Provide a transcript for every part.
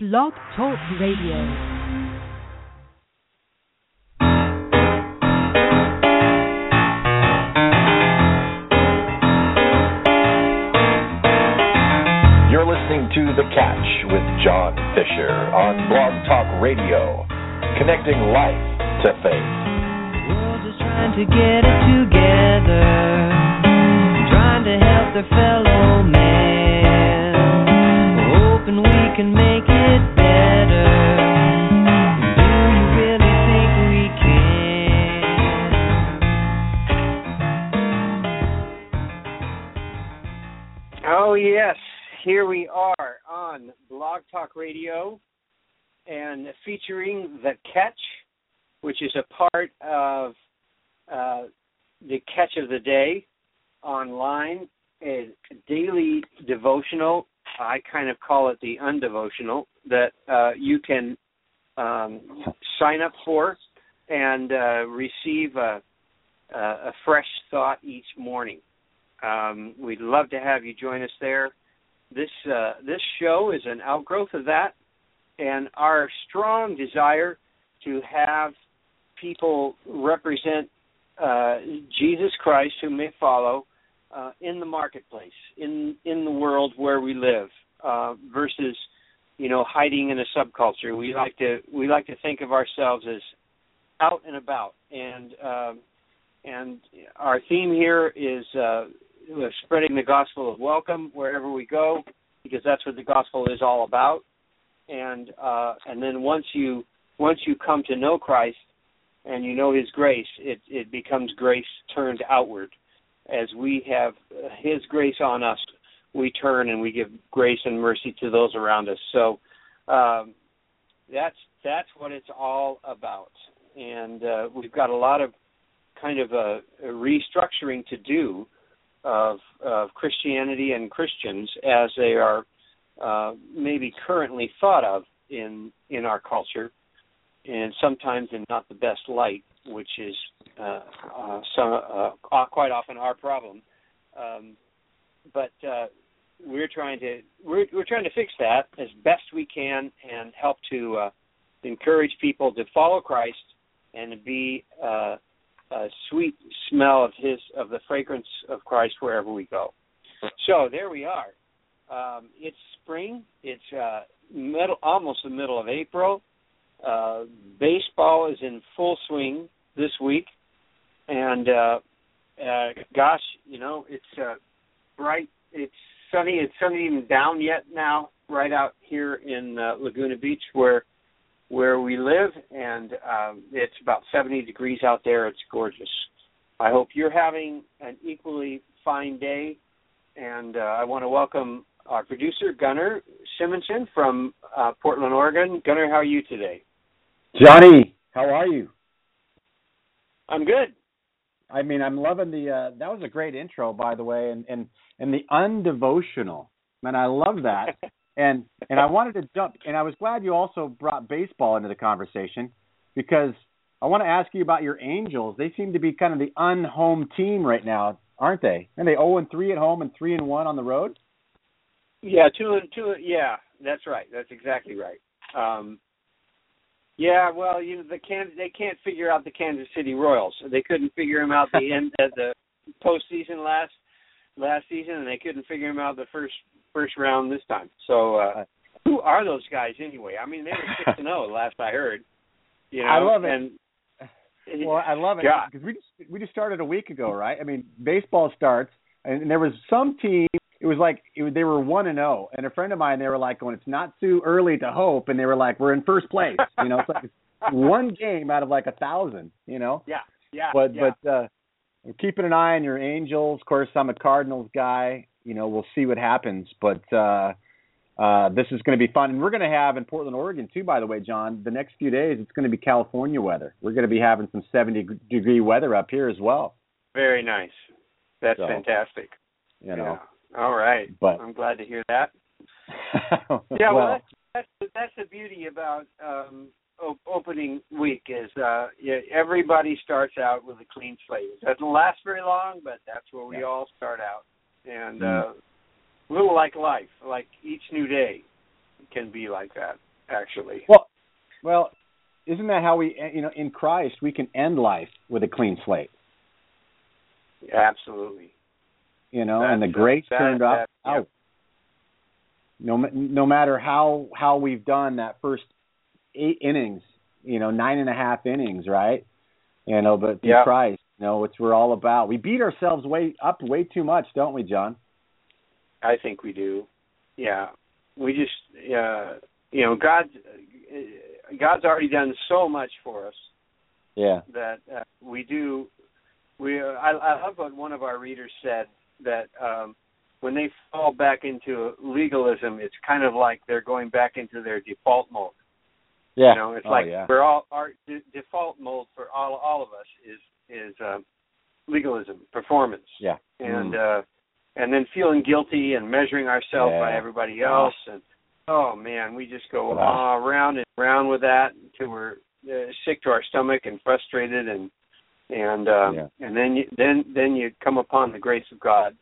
Blog Talk Radio. You're listening to The Catch with John Fisher on Blog Talk Radio, connecting life to faith. world is trying to get it together, trying to help their fellow man, hoping we can make Oh, yes. Here we are on Blog Talk Radio and featuring The Catch, which is a part of uh, the Catch of the Day online, a daily devotional. I kind of call it the undevotional that uh, you can um, sign up for and uh, receive a, a, a fresh thought each morning. Um, we'd love to have you join us there. This uh, this show is an outgrowth of that, and our strong desire to have people represent uh, Jesus Christ, whom they follow, uh, in the marketplace, in in the world where we live, uh, versus you know hiding in a subculture. We like to we like to think of ourselves as out and about, and um, and our theme here is uh, spreading the gospel of welcome wherever we go, because that's what the gospel is all about. And uh, and then once you once you come to know Christ and you know His grace, it it becomes grace turned outward. As we have His grace on us, we turn and we give grace and mercy to those around us. So um, that's that's what it's all about. And uh, we've got a lot of kind of a, a restructuring to do of, of Christianity and Christians as they are uh, maybe currently thought of in in our culture, and sometimes in not the best light, which is uh, uh, some uh, quite often our problem. Um, but uh, we're trying to we're we're trying to fix that as best we can and help to uh, encourage people to follow Christ and be uh, a sweet smell of his of the fragrance of Christ wherever we go. So there we are. Um, it's spring. It's uh, middle, almost the middle of April. Uh, baseball is in full swing this week, and uh, uh, gosh, you know it's uh, bright. It's sunny. It's sunny even down yet now, right out here in uh, Laguna Beach, where where we live, and um, it's about 70 degrees out there. It's gorgeous. I hope you're having an equally fine day, and uh, I want to welcome our producer Gunnar Simonson from uh, Portland, Oregon. Gunnar, how are you today? Johnny, how are you? I'm good. I mean, I'm loving the. Uh, that was a great intro, by the way, and and and the undevotional. Man, I love that. and and I wanted to jump, and I was glad you also brought baseball into the conversation because I want to ask you about your Angels. They seem to be kind of the unhome team right now, aren't they? And they 0 and 3 at home and 3 and 1 on the road. Yeah, two and two. Yeah, that's right. That's exactly right. Um, yeah, well, you know, the can they can't figure out the Kansas City Royals. They couldn't figure them out the end of the postseason last last season, and they couldn't figure them out the first first round this time. So, uh, who are those guys anyway? I mean, they were six and zero last I heard. You know, I love it. And, Well, I love it because we just we just started a week ago, right? I mean, baseball starts, and there was some team. It was like it, they were one and zero, and a friend of mine they were like, "Going, it's not too early to hope," and they were like, "We're in first place." You know, it's like one game out of like a thousand. You know, yeah, yeah, but yeah. but uh keeping an eye on your Angels. Of course, I'm a Cardinals guy. You know, we'll see what happens, but uh uh this is going to be fun, and we're going to have in Portland, Oregon, too. By the way, John, the next few days it's going to be California weather. We're going to be having some 70 degree weather up here as well. very nice. That's So, fantastic. You know. All right. But- I'm glad to hear that. Yeah, well, well, that's, that's the- that's the beauty about um op- opening week is uh yeah, everybody starts out with a clean slate. It doesn't last very long, but that's where we Yeah. all start out. And Mm. uh little like life, like each new day can be like that. actually. Well, well, isn't that how we, you know, in Christ we can end life with a clean slate? Absolutely. You know, That's- and the grace turned up yeah. out. No, no matter how how we've done that first eight innings, you know, nine and a half innings, right? You know, but Yeah. Christ, you know, it's we're all about. We beat ourselves way up way too much, don't we, John? I think we do. Yeah, we just, uh, you know, God, God's already done so much for us Yeah. that uh, we do. We, uh, I, I love what one of our readers said that um, when they fall back into legalism, it's kind of like they're going back into their default mode. Yeah. You know, it's oh, like yeah. we're all our de- default mode for all all of us is is um, legalism, performance. Yeah. and Mm. uh and then feeling guilty and measuring ourselves by everybody else and oh man we just go Wow. uh, round and round with that until we're uh, sick to our stomach and frustrated and and um Yeah. and then you then then you come upon the grace of god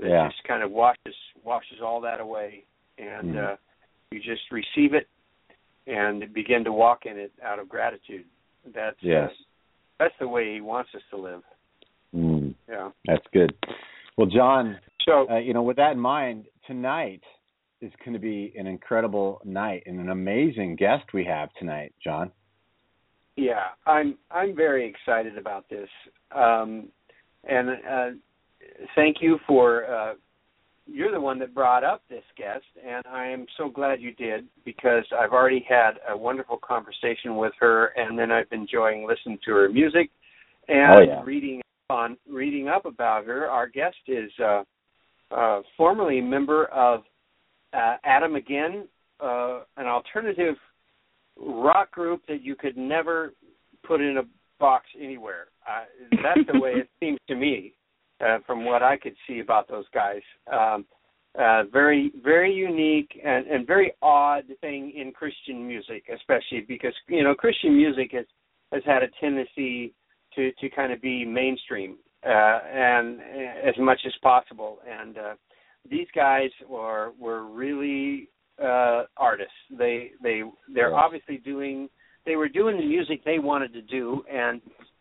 that Yeah. just kind of washes washes all that away and Mhm. uh you just receive it and begin to walk in it out of gratitude that's Yes. uh, that's the way he wants us to live Mm. yeah That's good. Well, John, so uh, you know, with that in mind, tonight is going to be an incredible night and an amazing guest we have tonight, John. Yeah, I'm I'm very excited about this, um, and uh, thank you for uh, you're the one that brought up this guest, and I am so glad you did because I've already had a wonderful conversation with her, and then I've been enjoying listening to her music and Oh, yeah. reading on reading up about her. Our guest is uh, uh, formerly a member of uh, Adam Again, uh, an alternative rock group that you could never put in a box anywhere. Uh, that's the way it seems to me, uh, from what I could see about those guys. Um, uh, very, very unique and, and very odd thing in Christian music, especially because you know Christian music has has had a tendency to to kind of be mainstream uh, and uh, as much as possible. And uh, these guys were were really uh artists. They they they're Yes. obviously doing they were doing the music they wanted to do and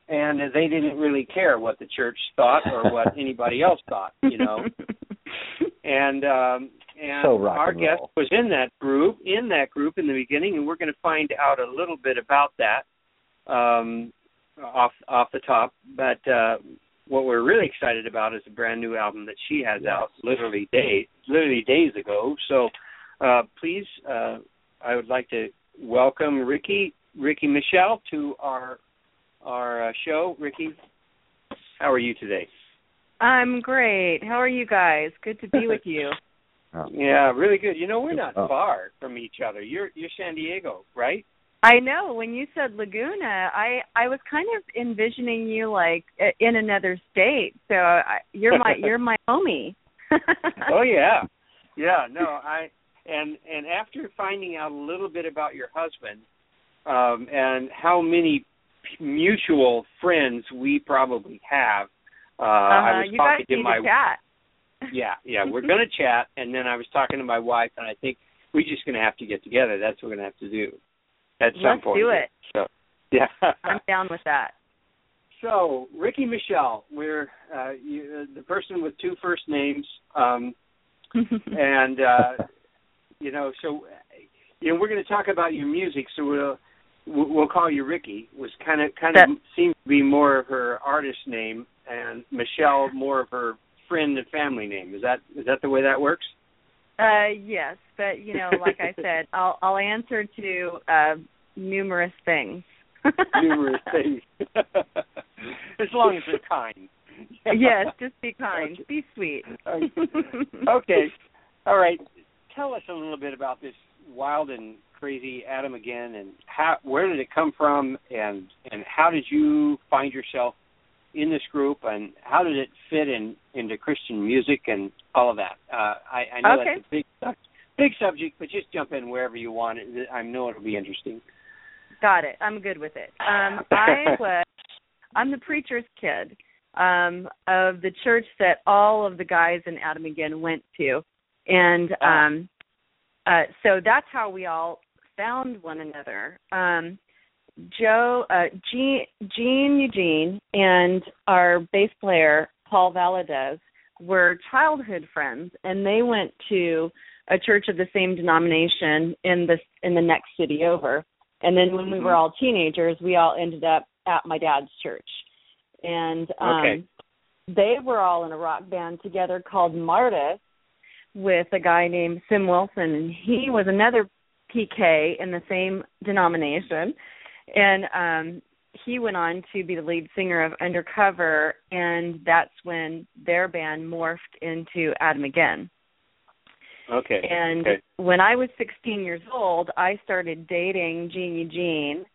and they didn't really care what the church thought or what anybody else thought you know? And um and So our and guest was in that group in that group in the beginning and we're going to find out a little bit about that um off off the top. But uh what we're really excited about is a brand new album that she has out literally days literally days ago. So uh, please, uh, I would like to welcome Riki, Riki Michele, to our our uh, show. Riki, how are you today? I'm great. How are you guys? Good to be with you. Yeah, really good. You know, we're not Oh. far from each other. You're you're San Diego, right? I know when you said Laguna, I I was kind of envisioning you like in another state. So I, you're my you're my homie. oh yeah, yeah. No, I and and after finding out a little bit about your husband um, and how many p- mutual friends we probably have, uh, I uh was you talking to my to chat. yeah, yeah, we're going to chat, and then I was talking to my wife, and I think we're just going to have to get together. That's what we're going to have to do at some Let's point. do it. So, yeah. I'm down with that. so, Riki Michele, we're uh, you, uh, the person with two first names, um, and uh, you know, so you know, we're going to talk about your music. So we'll we'll call you Riki. Was kind of kind of seems to be more of her artist name, and Michele more of her friend and family name. Is that is that the way that works? Uh yes, but you know, like I said, I'll I'll answer to uh numerous things. Numerous things. as long as they're kind. yes, just be kind. Be sweet. okay. All right. Tell us a little bit about this wild and crazy Adam again, and how where did it come from, and and how did you find yourself in this group, and how did it fit in into Christian music and all of that? Uh, I, I know Okay. that's a big big subject, but just jump in wherever you want. It- I know it'll be interesting. Got it. I'm good with it. Um I was I'm the preacher's kid um of the church that all of the guys in Adam again went to. And Ah. um uh so that's how we all found one another. Um, Joe, uh, Gene, Gene Eugene, and our bass player Paul Valadez were childhood friends, and they went to a church of the same denomination in the in the next city over. And then when we were Mhm. all teenagers, we all ended up at my dad's church, and um, Okay. they were all in a rock band together called Martis with a guy named Sim Wilson, and he was another PK in the same denomination, and um he went on to be the lead singer of Undercover, and that's when their band morphed into Adam Again. Okay. And okay. when I was 16 years old, I started dating Jeannie Jean,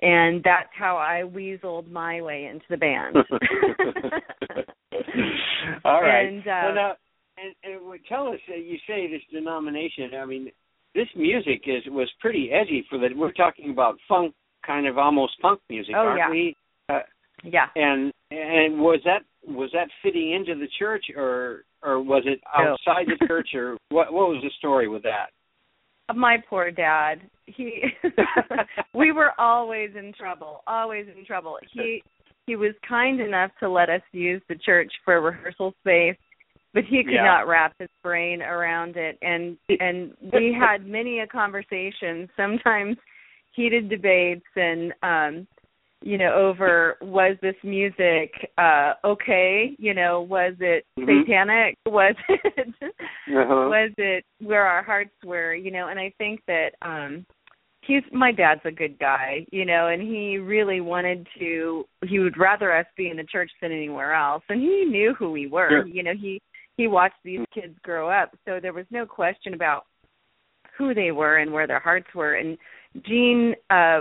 and that's how I weaseled my way into the band. All right. And, uh, well, now, and, and what- tell us, uh, you say this denomination. I mean, this music is was pretty edgy for the. We're talking about funk, kind of almost funk music, Oh, aren't yeah. we? Uh, yeah. and and was that was that fitting into the church, or or was it No. outside the church, or what? What was the story with that? my poor dad he we were always in trouble always in trouble he he was kind enough to let us use the church for rehearsal space but he could Yeah. not wrap his brain around it and and we had many a conversation sometimes heated debates and um you know over was this music uh okay you know was it Mhm. satanic was it Uh-huh. was it where our hearts were you know and i think that um he's my dad's a good guy you know and he really wanted to he would rather us be in the church than anywhere else and he knew who we were Sure. you know he he watched these kids grow up. So there was no question about who they were and where their hearts were. And gene uh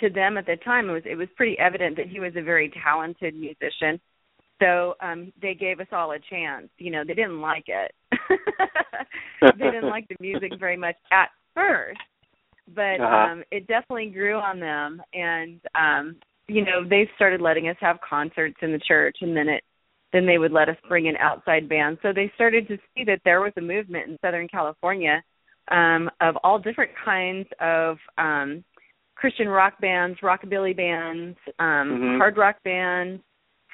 to them at the time it was it was pretty evident that he was a very talented musician. So um they gave us all a chance. You know they didn't like it. They didn't like the music very much at first but Uh-huh. um it definitely grew on them. And um you know they started letting us have concerts in the church and then it then they would let us bring in outside bands so they started to see that there was a movement in southern california um of all different kinds of um christian rock bands rockabilly bands um Mhm. hard rock bands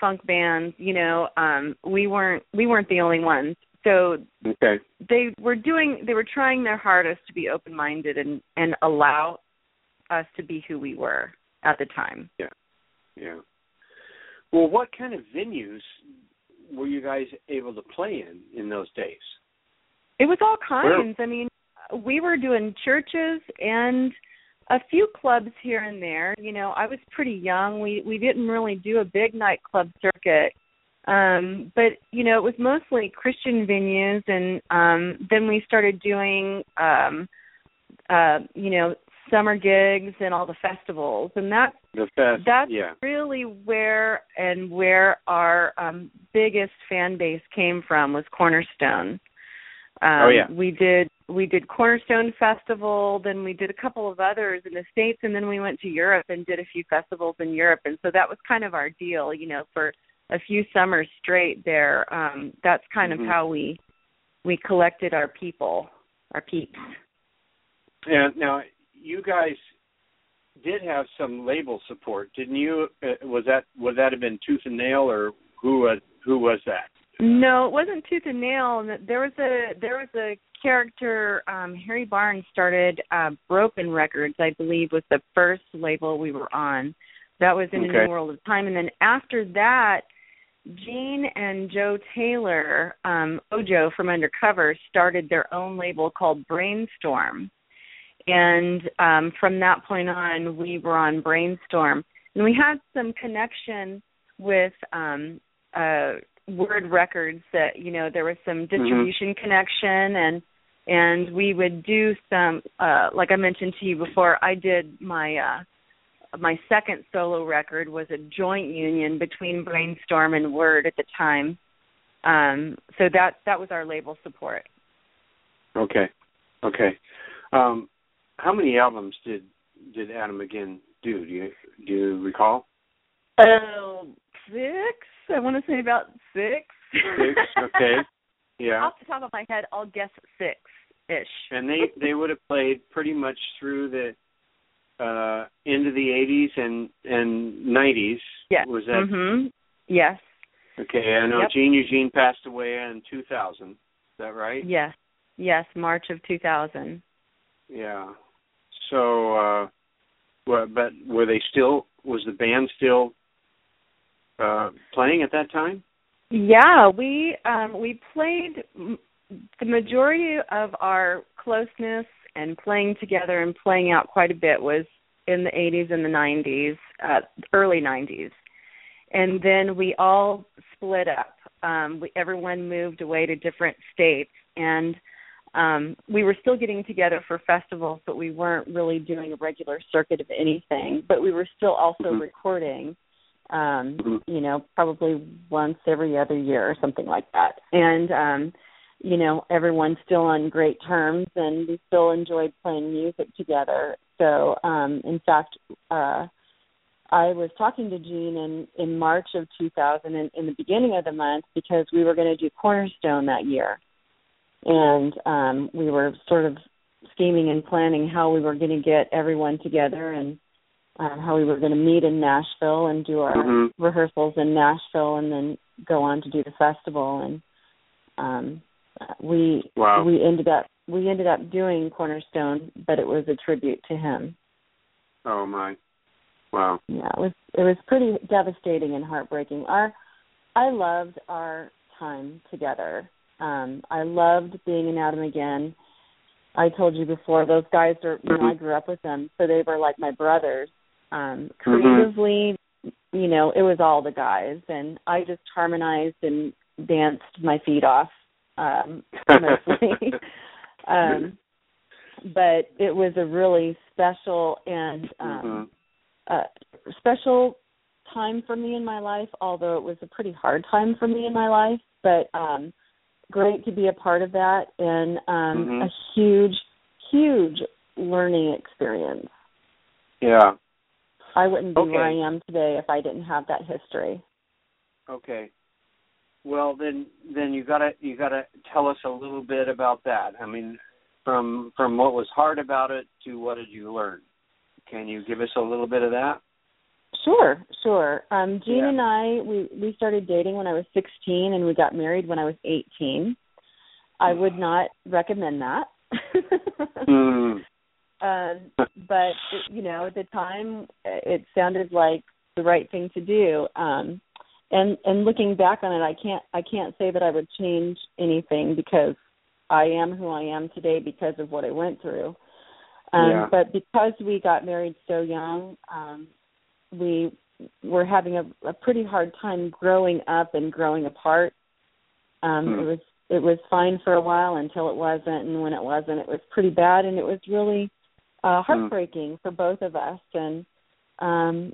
funk bands you know um we weren't we weren't the only ones so okay. they were doing they were trying their hardest to be open minded and and allow us to be who we were at the time Yeah, Yeah. Well, what kind of venues were you guys able to play in in those days? it was all kinds. I mean we were doing churches and a few clubs here and there. You know i was pretty young. We we didn't really do a big nightclub circuit. Um but you know it was mostly christian venues and um then we started doing um uh you know summer gigs and all the festivals and that The fest. that's yeah. really where and where our um biggest fan base came from was Cornerstone. Um Oh, yeah. we did we did Cornerstone Festival, then we did a couple of others in the States and then we went to Europe and did a few festivals in Europe and so that was kind of our deal, you know, for a few summers straight there. Um that's kind Mhm. of how we we collected our people, our peeps. And now you guys did have some label support, didn't you? Uh, was that would that have been Tooth and Nail, or who was who was that? No, it wasn't tooth and nail. There was a there was a character. Um, Harry Barnes started uh, Broken Records, I believe, was the first label we were on. That was in Okay. new world of time, and then after that, Gene and Joe Taylor, um, Ojo from Undercover, started their own label called Brainstorm. And um, from that point on, we were on Brainstorm, and we had some connection with um, uh, Word Records. That you know there was some distribution connection, and and we would do some. Uh, like I mentioned to you before, I did my. Uh, my second solo record was a joint union between Brainstorm and Word at the time. Um, so that that was our label support. Okay, okay. Um, how many albums did did Adam again do? Do you do you recall? Oh, six. I want to say about six. Six. Okay. Yeah. Off the top of my head, I'll guess six. ish. And they they would have played pretty much through the uh into the 80s and and 90s. Yes. Was that Mhm. Yes. okay? I know Yep. Gene Eugene passed away in 2000. Is that right? Yes. Yes, March of 2000. Yeah. So, uh, what? But were they still? Was the band still uh, playing at that time? Yeah, we um we played the majority of our closeness and playing together and playing out quite a bit was in the 80s and the 90s, uh early 90s. And then we all split up. Um we everyone moved away to different states and um we were still getting together for festivals but we weren't really doing a regular circuit of anything, but we were still also Mhm. recording um Mhm. you know probably once every other year or something like that and um you know everyone's still on great terms and we still enjoyed playing music together so um in fact uh I was talking to Gene in in March of 2000 in, in the beginning of the month because we were going to do Cornerstone that year and um we were sort of scheming and planning how we were going to get everyone together and um, how we were going to meet in Nashville and do our Mhm. rehearsals in Nashville and then go on to do the festival and um we Wow. we ended up we ended up doing Cornerstone but it was a tribute to him. Oh my. Wow. Yeah, it was it was pretty devastating and heartbreaking. Our I loved our time together. Um I loved being in Adam again. I told you before those guys are you know I grew up with them so they were like my brothers. Um Mhm. creatively you know it was all the guys and I just harmonized and danced my feet off um mostly. um but it was a really special and um Mhm. uh, special time for me in my life, although it was a pretty hard time for me in my life. But um, great to be a part of that, and um, Mhm. a huge, huge learning experience. Yeah. I wouldn't be Okay. where I am today if I didn't have that history. Okay. Well, then, then you gotta you gotta tell us a little bit about that. I mean, from from what was hard about it to what did you learn? Can you give us a little bit of that? Sure, sure. Um, Gene Yeah. and I we we started dating when I was 16, and we got married when I was 18. I would not recommend that. Mm. um but you know at the time it sounded like the right thing to do um and and looking back on it i can't i can't say that i would change anything because i am who i am today because of what i went through um Yeah. but because we got married so young um we were having a, a pretty hard time growing up and growing apart um Hmm. it was it was fine for a while until it wasn't and when it wasn't it was pretty bad and it was really uh heartbreaking for both of us and um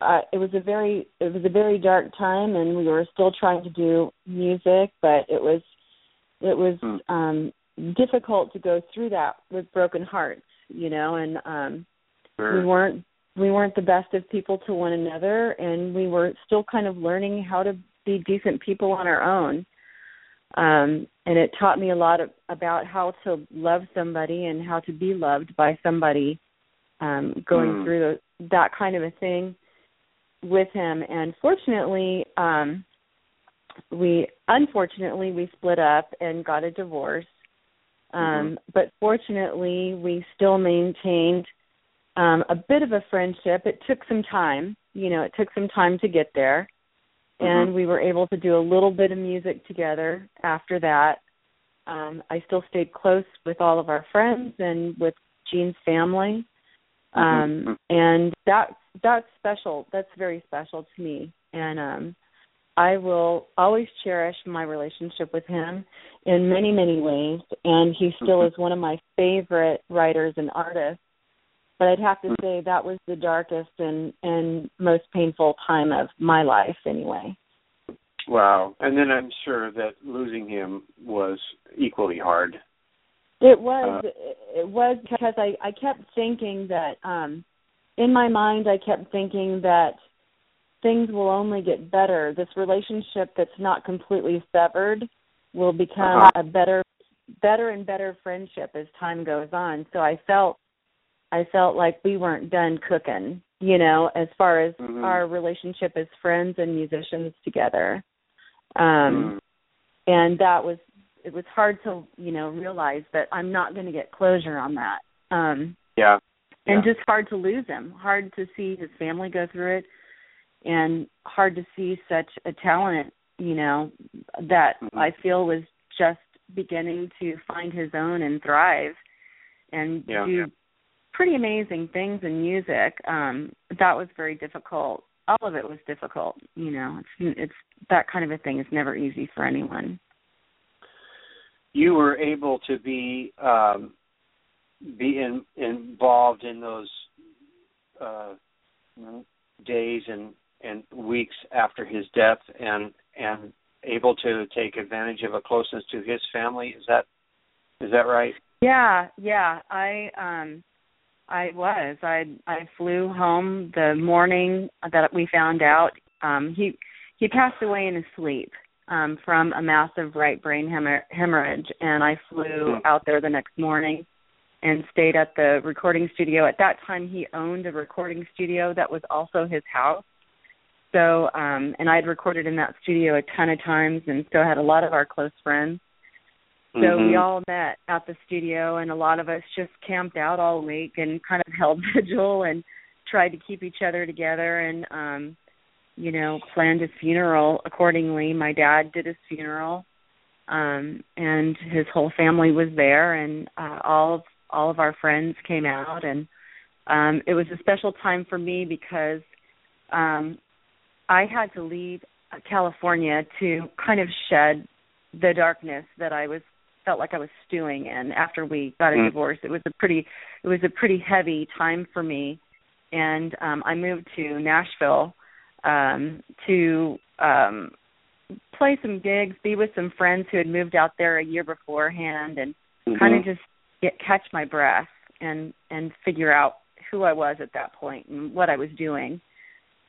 uh, it was a very it was a very dark time and we were still trying to do music but it was it was Hmm. um difficult to go through that with broken hearts you know and um we weren't we weren't the best of people to one another and we were still kind of learning how to be decent people on our own. Um and it taught me a lot of, about how to love somebody and how to be loved by somebody um going Mm. through the, that kind of a thing with him. And fortunately um we unfortunately we split up and got a divorce. Um but fortunately we still maintained um a bit of a friendship it took some time you know it took some time to get there and Mhm. we were able to do a little bit of music together after that um i still stayed close with all of our friends and with Gene's family um Mhm. and that that's special that's very special to me and um I will always cherish my relationship with him in many, many ways, and he still Mhm. is one of my favorite writers and artists. But I'd have to Mhm. say that was the darkest and and most painful time of my life, anyway. Wow. And then I'm sure that losing him was equally hard. It was Uh, it was because I I kept thinking that um in my mind I kept thinking that things will only get better. This relationship that's not completely severed will become Uh-huh. a better better and better friendship as time goes on. So I felt I felt like we weren't done cooking, you know, as far as Mhm. our relationship as friends and musicians together. Um Mm. and that was it was hard to, you know, realize that I'm not going to get closure on that. Um Yeah. and Yeah. just hard to lose him hard to see his family go through it and hard to see such a talent you know that Mhm. i feel was just beginning to find his own and thrive and Yeah. do Yeah. Pretty amazing things in music um that was very difficult all of it was difficult you know it's it's that kind of a thing is never easy for anyone You were able to be um, be in, involved in those uh, days and and weeks after his death, and and able to take advantage of a closeness to his family. Is that is that right? Yeah, yeah. I um I was. I I flew home the morning that we found out. Um he he passed away in his sleep um from a massive right brain hemor- hemorrhage and I flew out there the next morning and stayed at the recording studio. At that time he owned a recording studio that was also his house. So um and I'd recorded in that studio a ton of times and so had a lot of our close friends. So Mhm. we all met at the studio, and a lot of us just camped out all week and kind of held vigil and tried to keep each other together and, um, you know, planned his funeral accordingly. My dad did his funeral, um, and his whole family was there, and uh, all of all of our friends came out, and um, it was a special time for me because um, I had to leave uh, California to kind of shed the darkness that I was felt like I was stewing in after we got a Mm. divorce. It was a pretty it was a pretty heavy time for me and um I moved to Nashville um to um play some gigs, be with some friends who had moved out there a year beforehand and Mhm. kind of just get catch my breath and and figure out who I was at that point and what I was doing.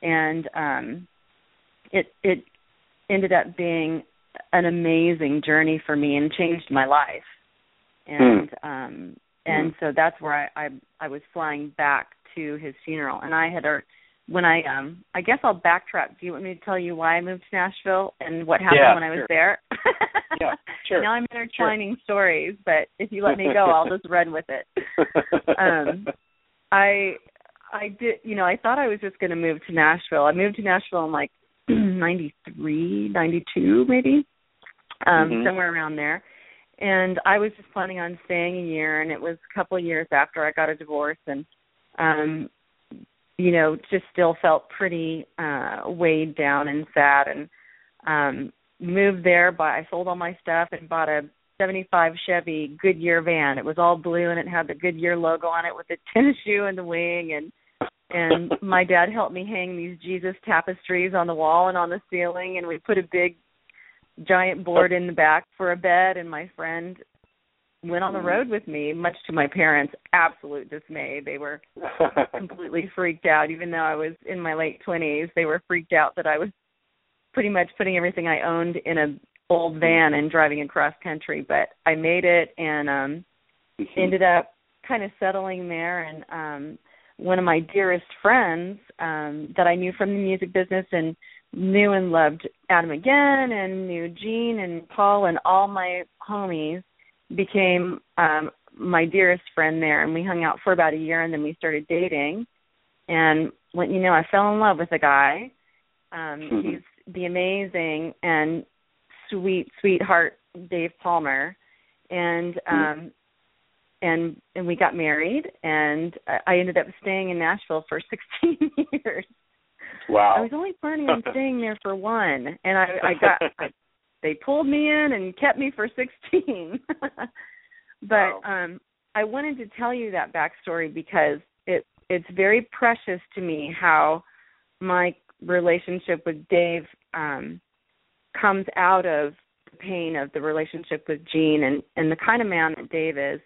And um it it ended up being an amazing journey for me and changed my life. And um and so that's where I, I I was flying back to his funeral and I had a when I um I guess I'll backtrack. Do you want me to tell you why I moved to Nashville and what happened Yeah, when I was sure. there? Yeah, sure. Now I'm intertwining stories, but if you let me go, I'll just run with it. Um, I I did you know, I thought I was just gonna move to Nashville. I moved to Nashville in like ninety three, ninety two maybe. Um, Mhm. somewhere around there. And I was just planning on staying a year and it was a couple of years after I got a divorce and um you know, just still felt pretty uh weighed down and sad and um moved there But I sold all my stuff and bought a 75 Chevy Goodyear van. It was all blue and it had the Goodyear logo on it with the tennis shoe and the wing and and my dad helped me hang these Jesus tapestries on the wall and on the ceiling and we put a big giant board in the back for a bed and my friend went on the road with me much to my parents absolute dismay. They were completely freaked out. Even though I was in my late 20s they were freaked out that I was pretty much putting everything I owned in a old van and driving across country. But I made it and um ended up kind of settling there. And um one of my dearest friends um that I knew from the music business and knew and loved Adam again and knew Gene and Paul and all my homies became um my dearest friend there. And we hung out for about a year and then we started dating. And when you know I fell in love with a guy. Um Mhm. he's the amazing and sweet sweetheart Dave Palmer. And um and and we got married and I- I ended up staying in Nashville for 16 years. wow. I was only planning on staying there for one and I I got I, they pulled me in and kept me for 16. but Wow. um I wanted to tell you that backstory because it it's very precious to me how my relationship with Dave um comes out of the pain of the relationship with Gene and and the kind of man that Dave is.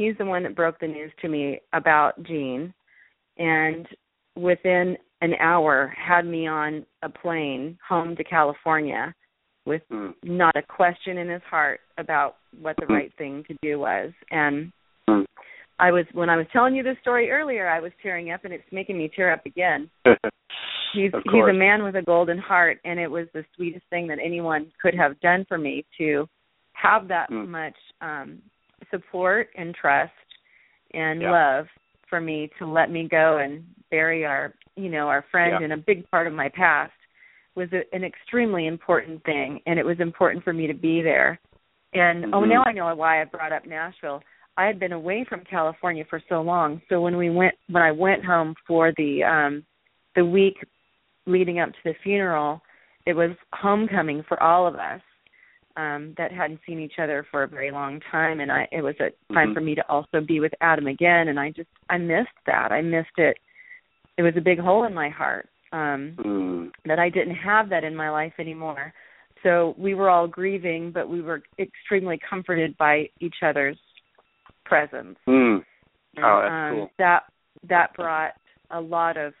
He's the one that broke the news to me about Gene and within an hour had me on a plane home to California with Hmm. not a question in his heart about what the Mm. right thing to do was. And Mm. I was when I was telling you this story earlier, I was tearing up, and it's making me tear up again. He's he's a man with a golden heart, and it was the sweetest thing that anyone could have done for me to have that Mm. much um support and trust and Yeah. love for me to let me go and bury our you know our friend Yeah. in a big part of my past was a, an extremely important thing and it was important for me to be there and oh Mhm. now i know why i brought up nashville i had been away from california for so long so when we went when i went home for the um the week leading up to the funeral it was homecoming for all of us um that hadn't seen each other for a very long time and i it was a time Mhm. for me to also be with adam again and i just i missed that i missed it it was a big hole in my heart um Mm. that I didn't have that in my life anymore. So we were all grieving, but we were extremely comforted by each other's presence. Mm. And, Oh, that's um, cool. That that brought a lot of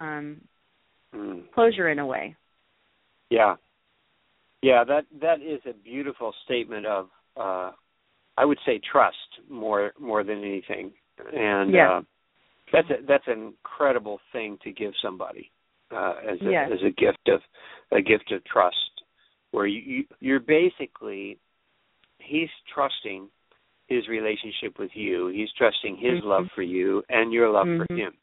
um Mm. closure in a way. Yeah. Yeah, that that is a beautiful statement of uh I would say trust more more than anything. And Yes. uh that's a, that's an incredible thing to give somebody uh as a Yes. as a gift of a gift of trust where you, you you're basically he's trusting his relationship with you. He's trusting his Mhm. love for you and your love for Mhm. him.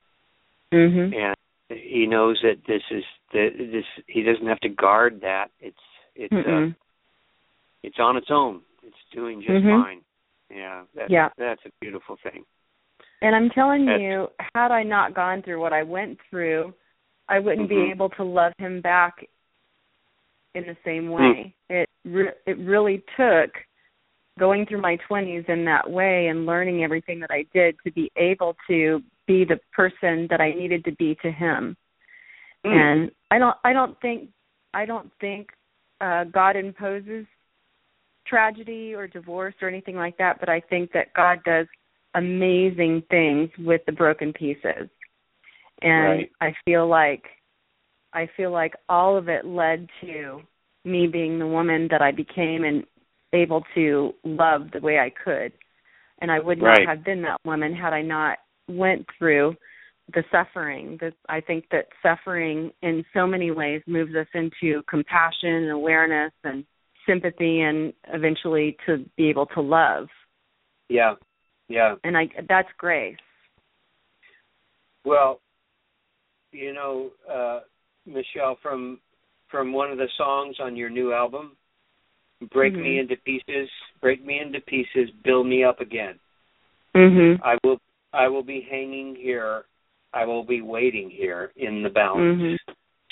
Mhm. and he knows that this is that this he doesn't have to guard that it's it's uh, it's on its own it's doing just Mhm. fine yeah that, Yeah. that's a beautiful thing And I'm telling That's- you, had I not gone through what I went through, I wouldn't Mhm. be able to love him back in the same Hmm. way. It re- it really took going through my 20s in that way and learning everything that I did to be able to be the person that I needed to be to him. Mm. And I don't I don't think I don't think uh God imposes tragedy or divorce or anything like that, but I think that God does amazing things with the broken pieces. And Right. I feel like I feel like all of it led to me being the woman that I became and able to love the way I could. And I would not Right. have been that woman had I not went through the suffering. That I think that suffering in so many ways moves us into compassion and awareness and sympathy and eventually to be able to love. yeah yeah And I that's grace. well you know uh Michele from from one of the songs on your new album break me Mhm. into pieces break me into pieces build me up again Mhm. i will i will be hanging here i will be waiting here in the balance Mhm.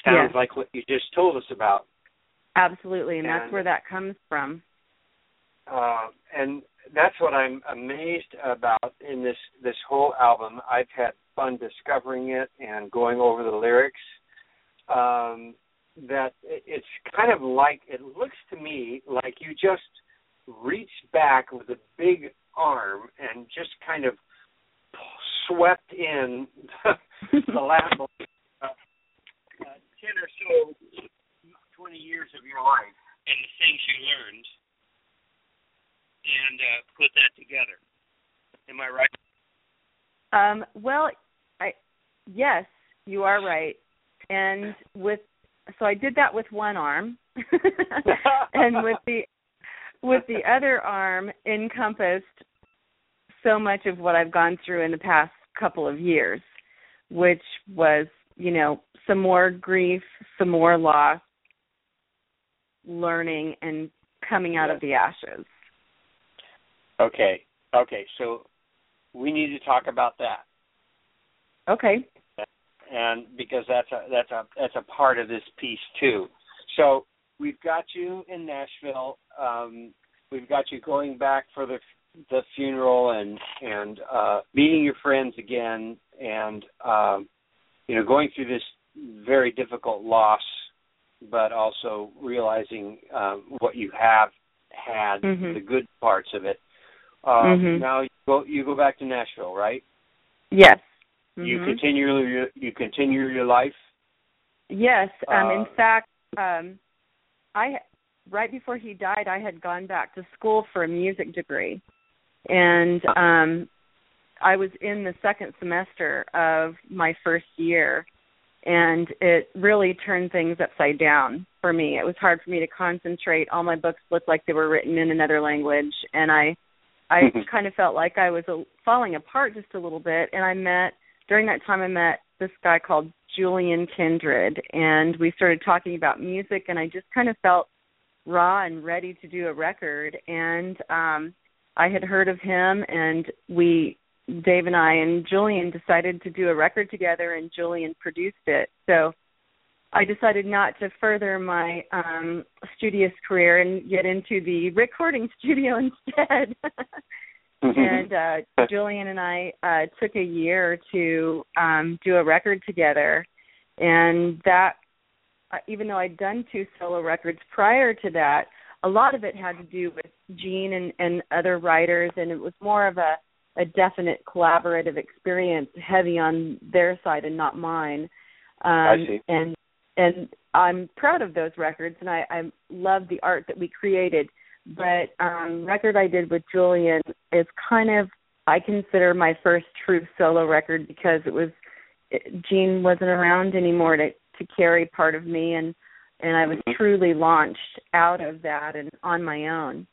sounds Yes. like what you just told us about Absolutely, and that's where that comes from. uh, and that's what I'm amazed about in this this whole album. I've had fun discovering it and going over the lyrics. Um, that it- it's kind of like it looks to me like you just reached back with a big arm and just kind of swept in the last uh, uh, ten or so, twenty years of your life and the things you learned and uh, put that together. Am I right? Um, well, I yes, you are right. And with so I did that with one arm, and with the with the other arm encompassed so much of what I've gone through in the past couple of years, which was you know some more grief, some more loss, learning, and coming out of the ashes. Okay. Okay. So we need to talk about that, Okay. and because that's a that's a that's a part of this piece too. So we've got you in Nashville. Um, we've got you going back for the the funeral and and uh, meeting your friends again, and um, you know going through this very difficult loss, but also realizing um, what you have had, Mhm. the good parts of it. Um, Mhm. Now you go you go back to Nashville, right? Yes. You Mhm. continue your you continue your life. Yes. Um, Uh, in fact, um, I right before he died, I had gone back to school for a music degree, and um, I was in the second semester of my first year, and it really turned things upside down for me. It was hard for me to concentrate. All my books looked like they were written in another language, and I, I kind of felt like I was a, falling apart just a little bit. And I met during that time, I met this guy called Julian Kindred, and we started talking about music, and I just kind of felt raw and ready to do a record. And um, I had heard of him, and we Dave and I and Julian decided to do a record together, and Julian produced it. So I decided not to further my um studious career and get into the recording studio instead. Mm-hmm. and uh Julian and I uh took a year to um do a record together and that uh, even though I'd done two solo records prior to that, a lot of it had to do with Gene and and other writers and it was more of a a definite collaborative experience heavy on their side and not mine um I see. and and i'm proud of those records and i i love the art that we created but um record i did with julian is kind of i consider my first true solo record because it was it, gene wasn't around anymore to to carry part of me and and i was Mhm. truly launched out of that and on my own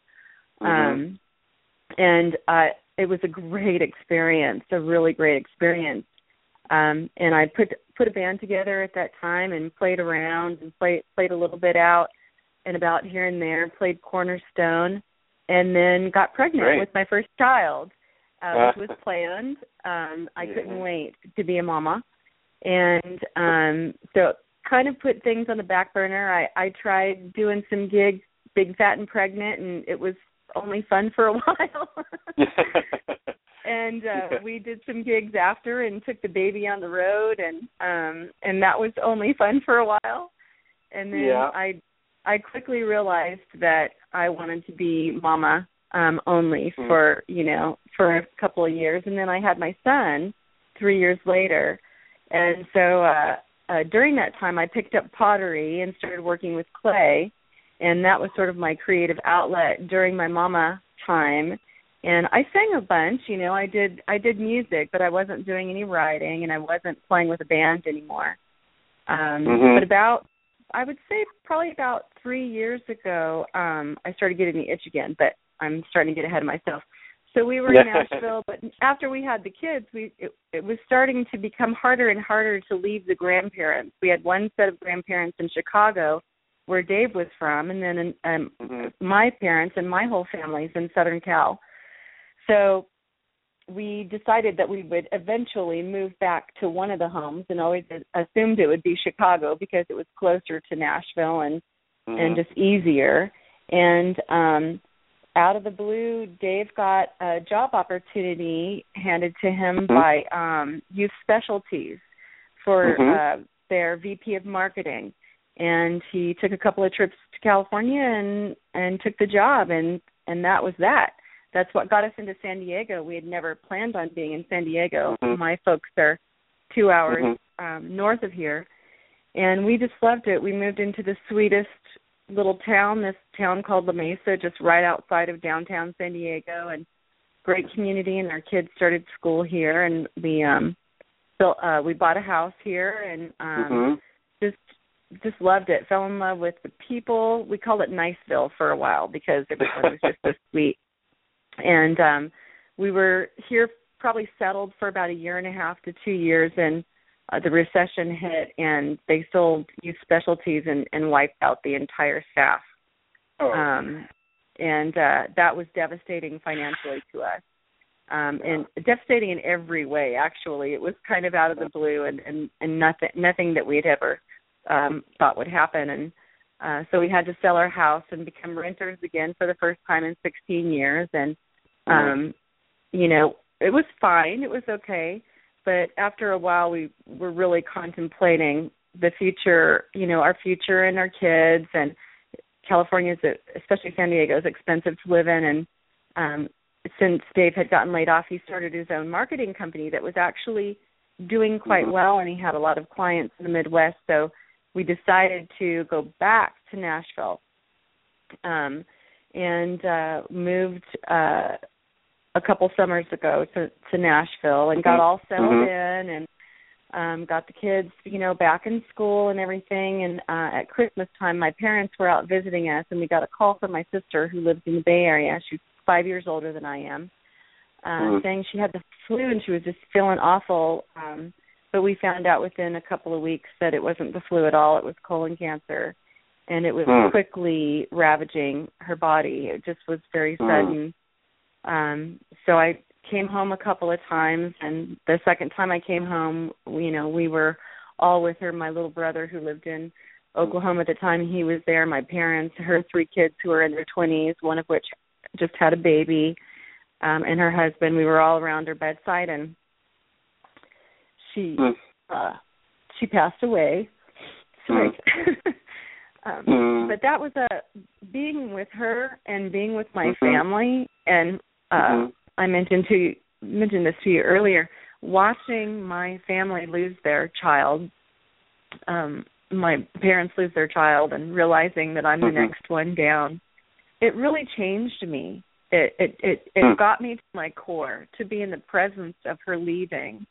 Mhm. um and uh it was a great experience a really great experience um and i put put a band together at that time and played around and played played a little bit out and about here and there played cornerstone and then got pregnant Great. with my first child uh, which was planned um i couldn't wait to be a mama and um so kind of put things on the back burner. I i tried doing some gigs big fat and pregnant and it was only fun for a while. And uh we did some gigs after and took the baby on the road and um and that was only fun for a while. And then Yeah. i i quickly realized that i wanted to be mama um only Mhm. for you know for a couple of years. And then i had my son 3 years later. And so uh uh during that time i picked up pottery and started working with clay and that was sort of my creative outlet during my mama time and I sang a bunch, you know, I did I did music, but I wasn't doing any writing and I wasn't playing with a band anymore. Um Mhm. but about I would say probably about 3 years ago, um I started getting the itch again, but I'm starting to get ahead of myself. So we were in Nashville, but after we had the kids, we it, it was starting to become harder and harder to leave the grandparents. We had one set of grandparents in Chicago where Dave was from and then um Mhm. my parents and my whole family's in Southern Cal. So we decided that we would eventually move back to one of the homes and always assumed it would be Chicago because it was closer to Nashville and and Mhm. just easier. And um out of the blue, Dave got a job opportunity handed to him Mhm. by um Youth Specialties for Mhm. uh their VP of marketing. And he took a couple of trips to California and and took the job and and that was that. That's what got us into San Diego. We had never planned on being in San Diego. Mhm. My folks are 2 hours Mhm. um north of here and we just loved it. We moved into the sweetest little town, this town called La Mesa, just right outside of downtown San Diego, and great community. And our kids started school here, and we um built uh we bought a house here, and um Mhm. just just loved it. Fell in love with the people. We called it Niceville for a while because everyone was just so sweet. And um we were here probably settled for about a year and a half to two years and uh, the recession hit and they sold youth specialties and, and wiped out the entire staff. Oh. Um and uh that was devastating financially to us. Um and devastating in every way actually. It was kind of out of the blue and and, and nothing nothing that we had ever um thought would happen and uh so we had to sell our house and become renters again for the first time in 16 years and um you know it was fine it was okay but after a while we were really contemplating the future you know our future and our kids and california is especially san diego is expensive to live in and um since dave had gotten laid off he started his own marketing company that was actually doing quite Mhm. well and he had a lot of clients in the midwest so we decided to go back to nashville um and uh moved uh a couple summers ago to to Nashville and got Mhm. all settled Mhm. in and um got the kids you know back in school and everything and uh at christmas time my parents were out visiting us and we got a call from my sister who lives in the bay area she's five years older than i am uh Mhm. saying she had the flu and she was just feeling awful um but we found out within a couple of weeks that it wasn't the flu at all it was colon cancer and it was Hmm. quickly ravaging her body it just was very Hmm. sudden um so i came home a couple of times and the second time I came home, you know, we were all with her. My little brother who lived in Oklahoma at the time, he was there, my parents, her three kids who were in their 20s, one of which just had a baby, um and her husband. We were all around her bedside and she Mm. uh she passed away. Sorry. um Mm. but that was a being with her and being with my Mhm. family and uh Mhm. I mentioned to you, mentioned this to you earlier. Watching my family lose their child, um, my parents lose their child, and realizing that I'm Mhm. the next one down, it really changed me. It it it, it Hmm. got me to my core to be in the presence of her leaving,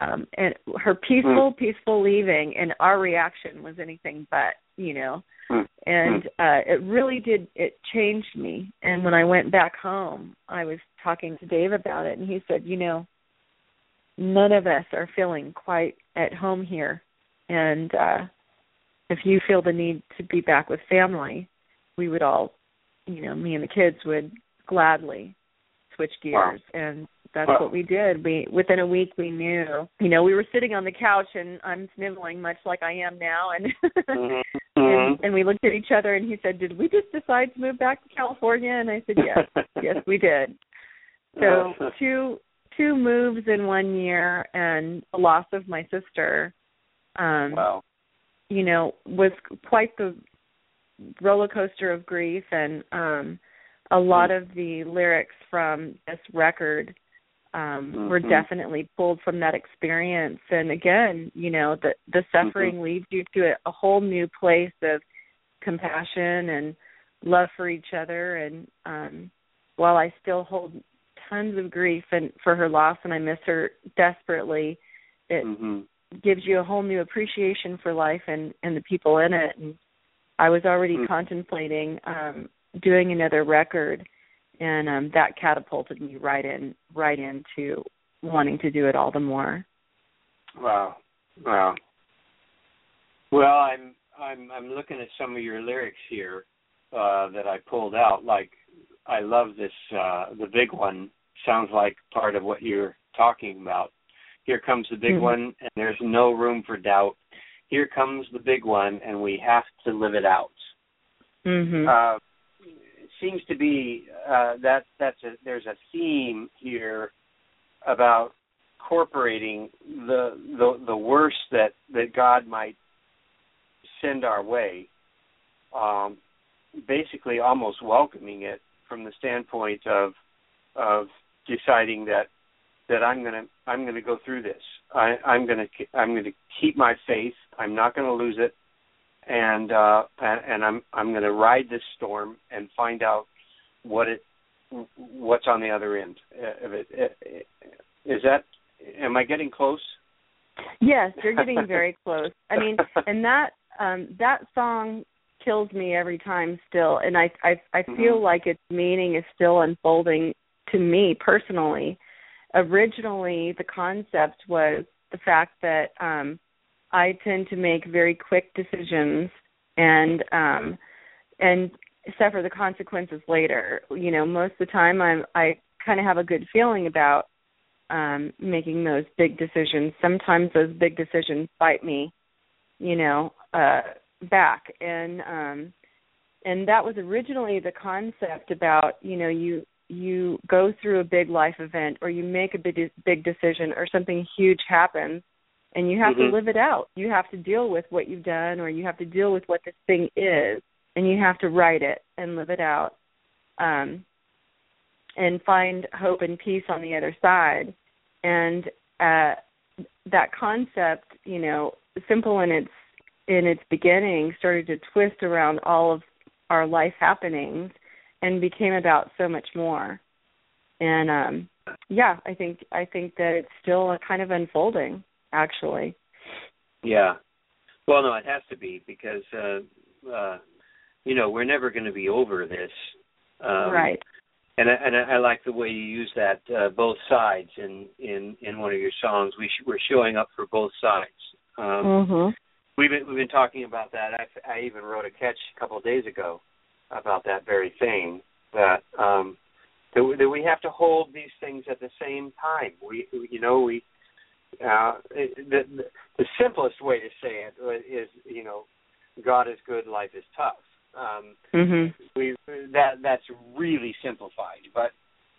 um, and her peaceful, peaceful leaving, and our reaction was anything but, you know. Hmm. and uh it really did it changed me. And when i went back home i was talking to dave about it and he said you know none of us are feeling quite at home here. And uh if you feel the need to be back with family we would all you know me and the kids would gladly switch gears and that's Wow. what we did. We within a week we knew you know we were sitting on the couch and i'm sniveling much like i am now. And and, and we looked at each other and he said did we just decide to move back to california? And i said yes. Yes we did. So two two moves in one year and the loss of my sister um wow. you know was quite the roller coaster of grief and um a lot of the lyrics from this record um were Mhm. definitely pulled from that experience and again you know the the suffering leads you to a, a whole new place of compassion and love for each other and um while I still hold tons of grief and for her loss and I miss her desperately it Mhm. gives you a whole new appreciation for life and and the people in it and I was already Mm. contemplating um doing another record and um that catapulted me right in right into wanting to do it all the more. Wow. Wow. Well, I'm I'm I'm looking at some of your lyrics here uh that I pulled out like I love this uh the big one sounds like part of what you're talking about. Here comes the big Mhm. one and there's no room for doubt. Here comes the big one and we have to live it out. Mhm. uh, seems to be uh, that that's a there's a theme here about incorporating the the the worst that that God might send our way, um, basically almost welcoming it from the standpoint of of deciding that that I'm gonna I'm gonna go through this. I, I'm gonna I'm gonna keep my faith. I'm not gonna lose it and uh and, I'm I'm going to ride this storm and find out what it what's on the other end of it. Is that am I getting close? Yes, you're getting very close. I mean, and that um that song kills me every time still and I I I feel Mhm. like its meaning is still unfolding to me personally. Originally the concept was the fact that um I tend to make very quick decisions and um and suffer the consequences later. You know, most of the time I'm I kind of have a good feeling about um making those big decisions. Sometimes those big decisions bite me, you know, uh back and um and that was originally the concept about, you know, you you go through a big life event or you make a big big decision or something huge happens and you have Mhm. to live it out. You have to deal with what you've done or you have to deal with what this thing is and you have to write it and live it out. Um and find hope and peace on the other side. And uh that concept, you know, simple in its in its beginning started to twist around all of our life happenings and became about so much more. And um yeah, I think I think that it's still kind of unfolding actually. Yeah. Well, no, it has to be because uh uh you know, we're never going to be over this. Um right. And I, and I like the way you use that uh, both sides in in in one of your songs. We sh- we're showing up for both sides. Um, mhm. We've been we've been talking about that. I, I even wrote a catch a couple of days ago about that very thing. That um, that we, that we have to hold these things at the same time. We you know we uh, the, the the simplest way to say it is you know God is good, life is tough. Um, Mhm. we that that's really simplified, but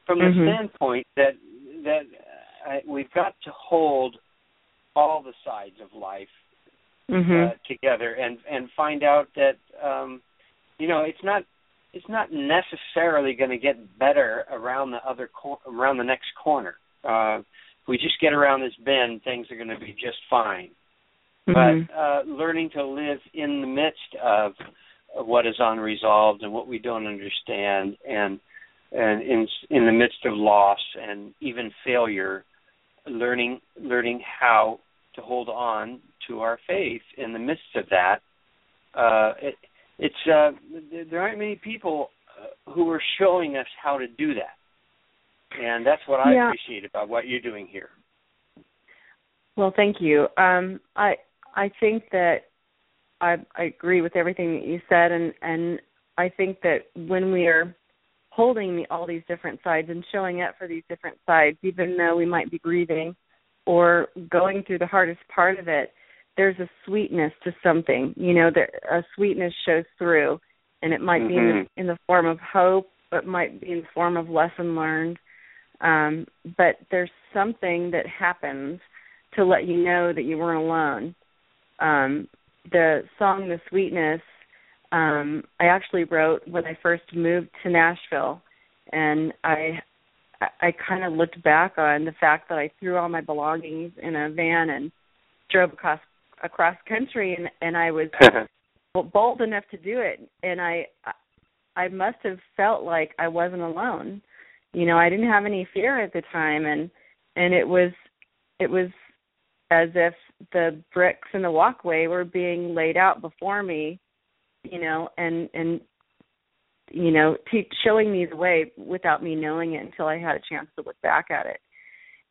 from the Mhm. standpoint that that uh, we've got to hold all the sides of life Mhm. uh, together and and find out that um, you know it's not it's not necessarily going to get better around the other cor- around the next corner. Uh, we just get around this bend, things are going to be just fine. Mhm. But uh, learning to live in the midst of what is unresolved and what we don't understand, and and in in the midst of loss and even failure, learning learning how to hold on to our faith in the midst of that. Uh, it, it's uh, there aren't many people uh, who are showing us how to do that, and that's what I Yeah. appreciate about what you're doing here. Well, thank you. Um, I I think that I, I agree with everything that you said, and and I think that when we are holding the, all these different sides and showing up for these different sides, even though we might be grieving or going through the hardest part of it, there's a sweetness to something. You know, that a sweetness shows through, and it might be in the, in the form of hope, but might be in the form of lesson learned. Um, but there's something that happens to let you know that you weren't alone. Um, the song "The Sweetness" um, I actually wrote when I first moved to Nashville, and I I, I kind of looked back on the fact that I threw all my belongings in a van and drove across across country, and and I was bold enough to do it, and I I must have felt like I wasn't alone. You know, I didn't have any fear at the time, and and it was it was as if the bricks in the walkway were being laid out before me, you know, and and you know, te- showing me the way without me knowing it until I had a chance to look back at it.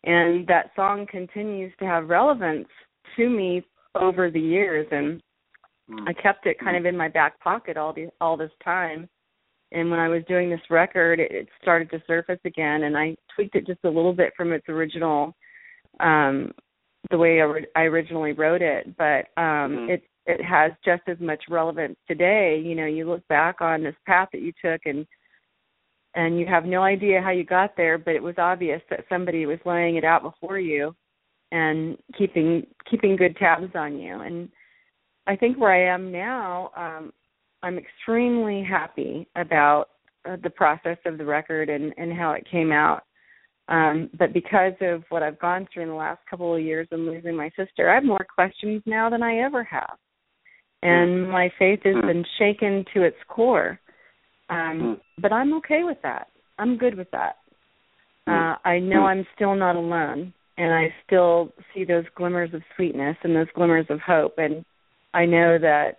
And that song continues to have relevance to me over the years, and hmm. I kept it kind hmm. of in my back pocket all the all this time. And when I was doing this record, it, it started to surface again, and I tweaked it just a little bit from its original, um, the way I, re- I originally wrote it. But um, Mhm. it it has just as much relevance today. You know, you look back on this path that you took, and and you have no idea how you got there, but it was obvious that somebody was laying it out before you, and keeping keeping good tabs on you. And I think where I am now, um, I'm extremely happy about uh, the process of the record and and how it came out. Um, but because of what I've gone through in the last couple of years and losing my sister, I have more questions now than I ever have, and my faith has Mm. been shaken to its core. Um, Mm. but I'm okay with that. I'm good with that. Uh, I know. I'm still not alone, and I still see those glimmers of sweetness and those glimmers of hope, and I know that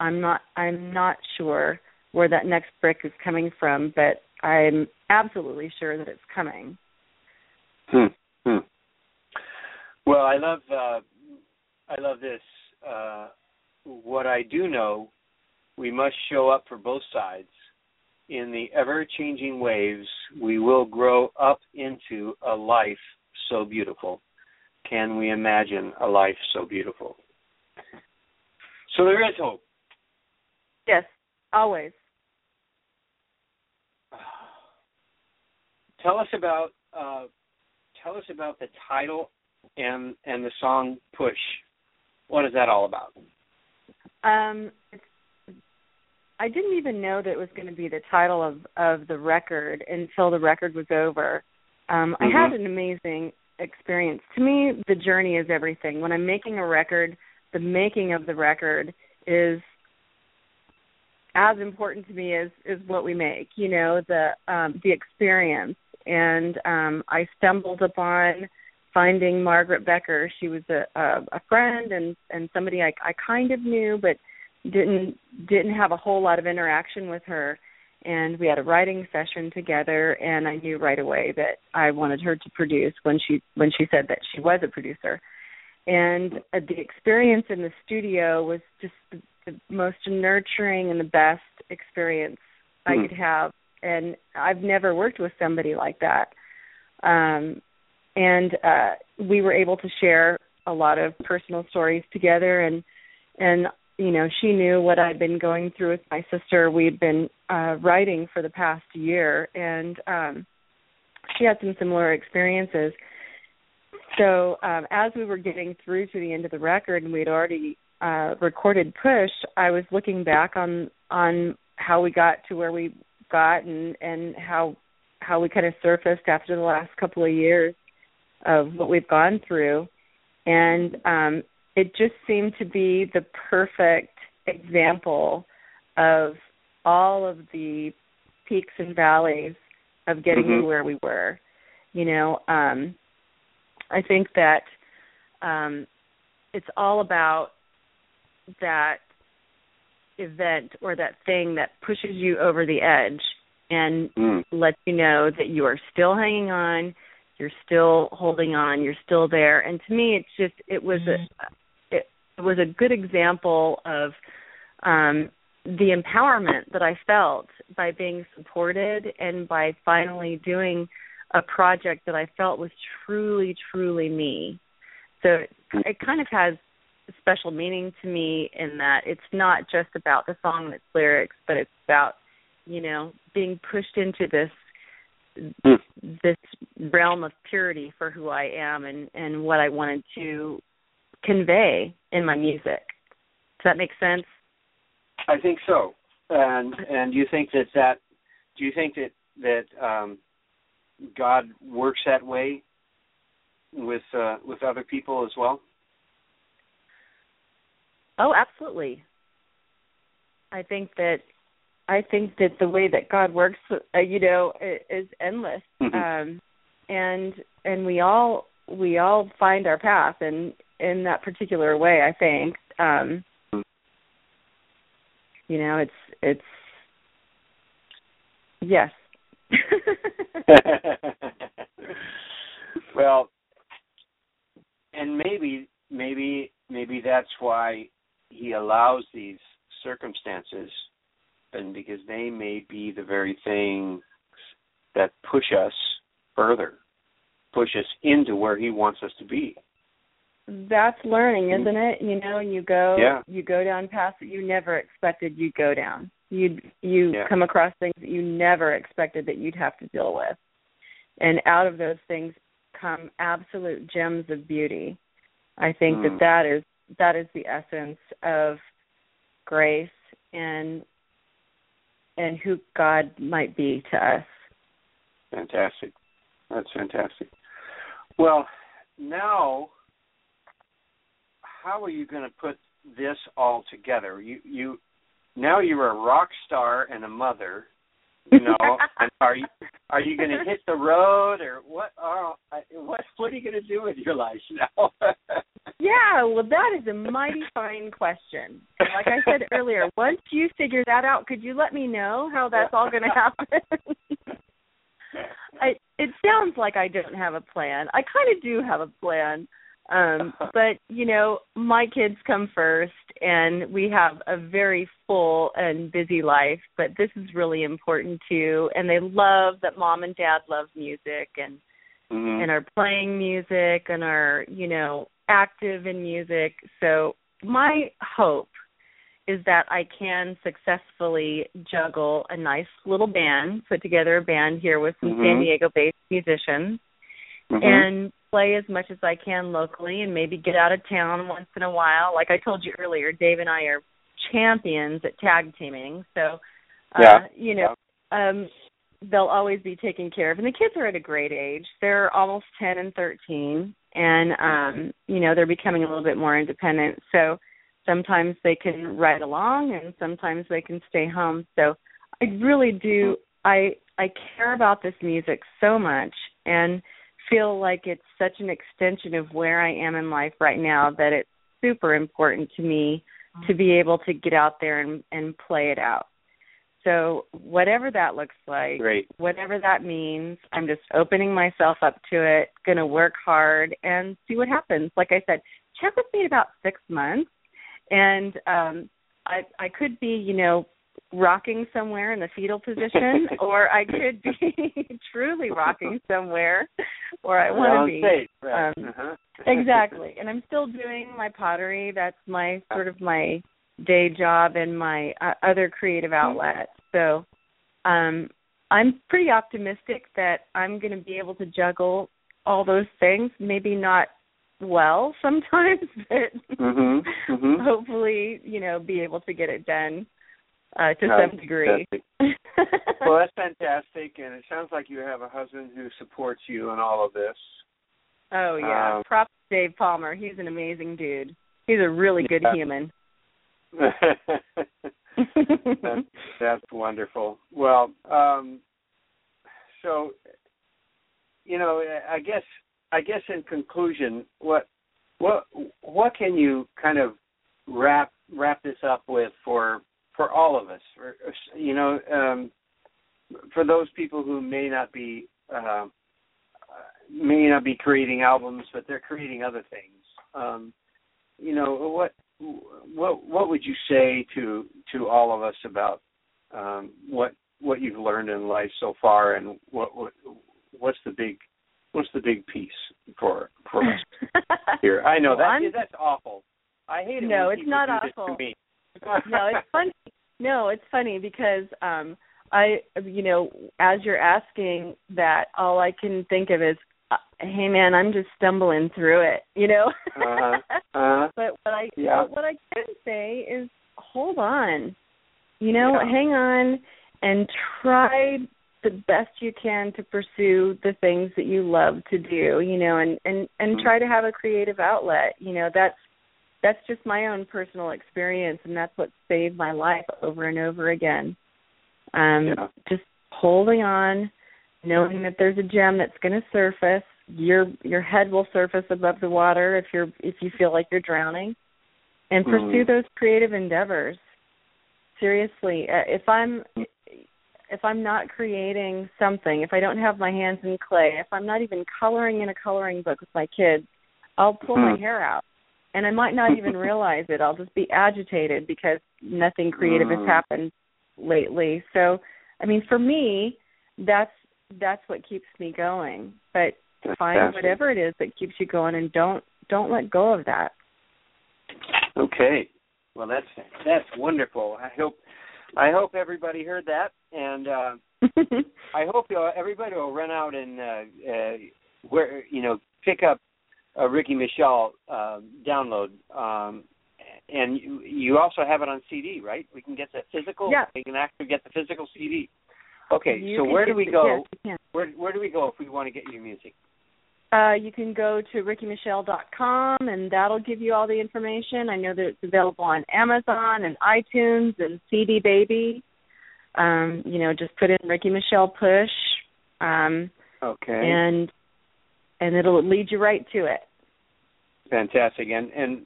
I'm not I'm not sure where that next brick is coming from, but I'm absolutely sure that it's coming. Hmm. Hmm. Well, I love uh, I love this. Uh, what I do know, we must show up for both sides. In the ever-changing waves, we will grow up into a life so beautiful. Can we imagine a life so beautiful? So there is hope. Yes, always. Tell us about uh, tell us about the title and and the song "Push." What is that all about? Um, it's, I didn't even know that it was going to be the title of of the record until the record was over. Um, I had Mhm. an amazing experience. To me, the journey is everything. When I'm making a record, the making of the record is as important to me as is what we make you know the um the experience. And um i stumbled upon finding margaret becker. She was a a, a friend and and somebody i i kind of knew but didn't didn't have a whole lot of interaction with her. And we had a writing session together and i knew right away that i wanted her to produce when she when she said that she was a producer. And uh, the experience in the studio was just the, most nurturing and the best experience Mm. I could have. And I've never worked with somebody like that. Um, and uh, we were able to share a lot of personal stories together, and and you know she knew what I'd been going through with my sister. We'd been uh, writing for the past year, and um, she had some similar experiences. So um, as we were getting through to the end of the record, and we'd already uh, recorded "Push," I was looking back on on how we got to where we got, and and how how we kind of surfaced after the last couple of years of what we've gone through, and um, it just seemed to be the perfect example of all of the peaks and valleys of getting Mhm. to where we were. You know, um, I think that um, it's all about that event or that thing that pushes you over the edge and Mm. lets you know that you are still hanging on, you're still holding on, you're still there. And to me, it's just it was a it, it was a good example of um, the empowerment that I felt by being supported and by finally doing a project that I felt was truly, truly me. So it, it kind of has special meaning to me in that it's not just about the song and its lyrics, but it's about you know being pushed into this Mm. this realm of purity for who I am and and what I wanted to convey in my music. Does that make sense? I think so. And and do you think that that do you think that that um, God works that way with uh, with other people as well? Oh, absolutely. I think that I think that the way that God works, uh, you know, is endless. Mhm. Um, and and we all we all find our path in in that particular way. I think. Um, you know, it's it's yes. well, and maybe maybe maybe that's why he allows these circumstances and because they may be the very things that push us further push us into where he wants us to be That's learning, isn't it? You know, and you go Yeah. you go down paths that you never expected you'd go down. You you Yeah. come across things that you never expected that you'd have to deal with. And out of those things come absolute gems of beauty. I think Mm. that that is that is the essence of grace and and who God might be to us. Fantastic. That's fantastic. Well, now, how are you going to put this all together? You you now you're a rock star and a mother. You know, and are you are you going to hit the road or what? Are what what are you going to do with your life now? Yeah, well, that is a mighty fine question. Like I said earlier, once you figure that out, could you let me know how that's all going to happen? I, it sounds like I don't have a plan. I kind of do have a plan, um, but you know, my kids come first, and we have a very full and busy life. But this is really important too, and they love that mom and dad love music and Mhm. and are playing music and are you know active in music so my hope is that i can successfully juggle a nice little band put together a band here with some san Mhm. diego based musicians Mhm. and play as much as i can locally and maybe get out of town once in a while. Like i told you earlier dave and i are champions at tag teaming. So uh Yeah. you know um they'll always be taken care of. And the kids are at a great age. They're almost 10 and 13 and um you know they're becoming a little bit more independent. So sometimes they can ride along and sometimes they can stay home. So i really do i i care about this music so much. And feel like it's such an extension of where i am in life right now that it's super important to me to be able to get out there and and play it out. So whatever that looks like Great. whatever that means i'm just opening myself up to it going to work hard and see what happens. Like i said check with me in about six months. And um i i could be you know rocking somewhere in the fetal position or i could be truly rocking somewhere where i want to be. stage, right. Um, uh-huh. exactly. And i'm still doing my pottery. That's my sort of my day job and my uh, other creative outlet. So um i'm pretty optimistic that i'm going to be able to juggle all those things. Maybe not well sometimes but Mhm, mhm. hopefully you know be able to get it done uh to some degree well, that's fantastic, and it sounds like you have a husband who supports you in all of this. oh yeah um, props dave palmer he's an amazing dude he's a really good Yeah. human that's, that's wonderful. Well, um, so you know, I guess I guess in conclusion, what what what can you kind of wrap wrap this up with for for all of us? Or, you know, um, for those people who may not be uh, may not be creating albums, but they're creating other things. Um, you know, what what what would you say to to all of us about um, what what you've learned in life so far, and what, what what's the big what's the big piece for for us here? I know Well, that I'm- that's awful. I hate it. No, when it's not do this awful. No, it's funny. No, it's funny because um I you know, as you're asking that all I can think of is uh, hey man, I'm just stumbling through it, you know. Uh-huh. Uh-huh. But what I Yeah. what I can say is hold on. You know, Yeah. hang on and try the best you can to pursue the things that you love to do, you know, and and and Mhm. try to have a creative outlet. You know, that's that's just my own personal experience and that's what saved my life over and over again. Um Yeah. just holding on, knowing that there's a gem that's going to surface. Your your head will surface above the water if you're if you feel like you're drowning, and pursue Mhm. those creative endeavors. Seriously, uh, if I'm if I'm not creating something, if I don't have my hands in clay, if I'm not even coloring in a coloring book with my kids, I'll pull my Mhm. hair out. And I might not even realize it. I'll just be agitated because nothing creative has Mm. happened lately. So, I mean, for me, that's that's what keeps me going. But find Fantastic. whatever it is that keeps you going and don't don't let go of that. Okay. Well, that's that's wonderful. I hope I hope everybody heard that, and uh, I hope uh, everybody will run out and uh, uh, where you know pick up a Riki Michele uh, download. Um, and you, you also have it on CD, right? We can get the physical. Yeah. We can actually get the physical CD. Okay, You so where do we go? yes. Where where do we go if we want to get your music? Uh, you can go to rikimichele.com and that'll give you all the information. I know that it's available on Amazon and iTunes and CD Baby. Um, you know, just put in Riki Michele Push, um, Okay. and and it'll lead you right to it. Fantastic, and and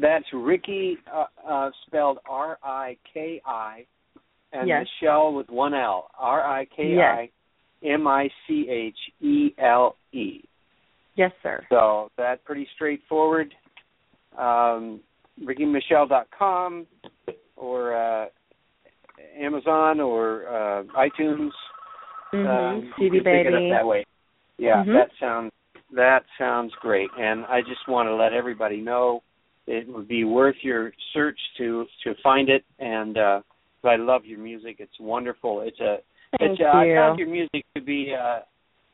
that's Riki uh, uh, spelled R I K I, and Yes. Michele with one L. R I K I M I C H E L E. Yes, sir. So that's pretty straightforward. Um, RikiMichele.com or uh, Amazon or uh, iTunes. Mm-hmm. Um, CD you pick it Baby. up that way. Yeah, Mhm. that sounds that sounds great, and I just want to let everybody know it would be worth your search to to find it. And uh, I love your music; it's wonderful. It's a Thank it's, uh, I you. found your music to be uh,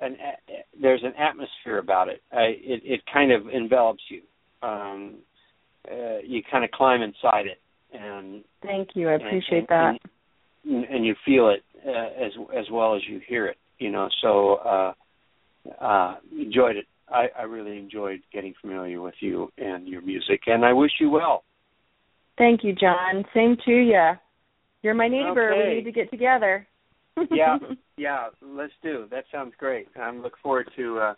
an a- there's an atmosphere about it. I, it it kind of envelops you. Um, uh, you kind of climb inside it, and Thank you. I and- appreciate and, that. And, and you feel it uh, as as well as you hear it. You know, so uh, uh, enjoyed it. I, I really enjoyed getting familiar with you and your music, and I wish you well. Thank you, John. Same to you. You're my neighbor. Okay. We need to get together. yeah, yeah, let's do. That sounds great. I'm looking forward to uh,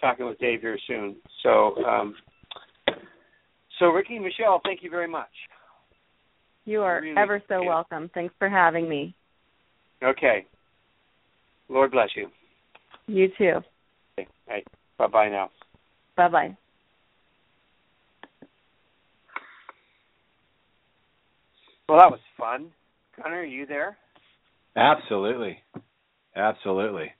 talking with Dave here soon. So, um, so Riki and Michele, thank you very much. You are Really ever so welcome. Thanks for having me. Okay. Lord bless you. You too. Okay. Hey, bye bye now. Bye bye. Well, that was fun. Connor, are you there? Absolutely, absolutely.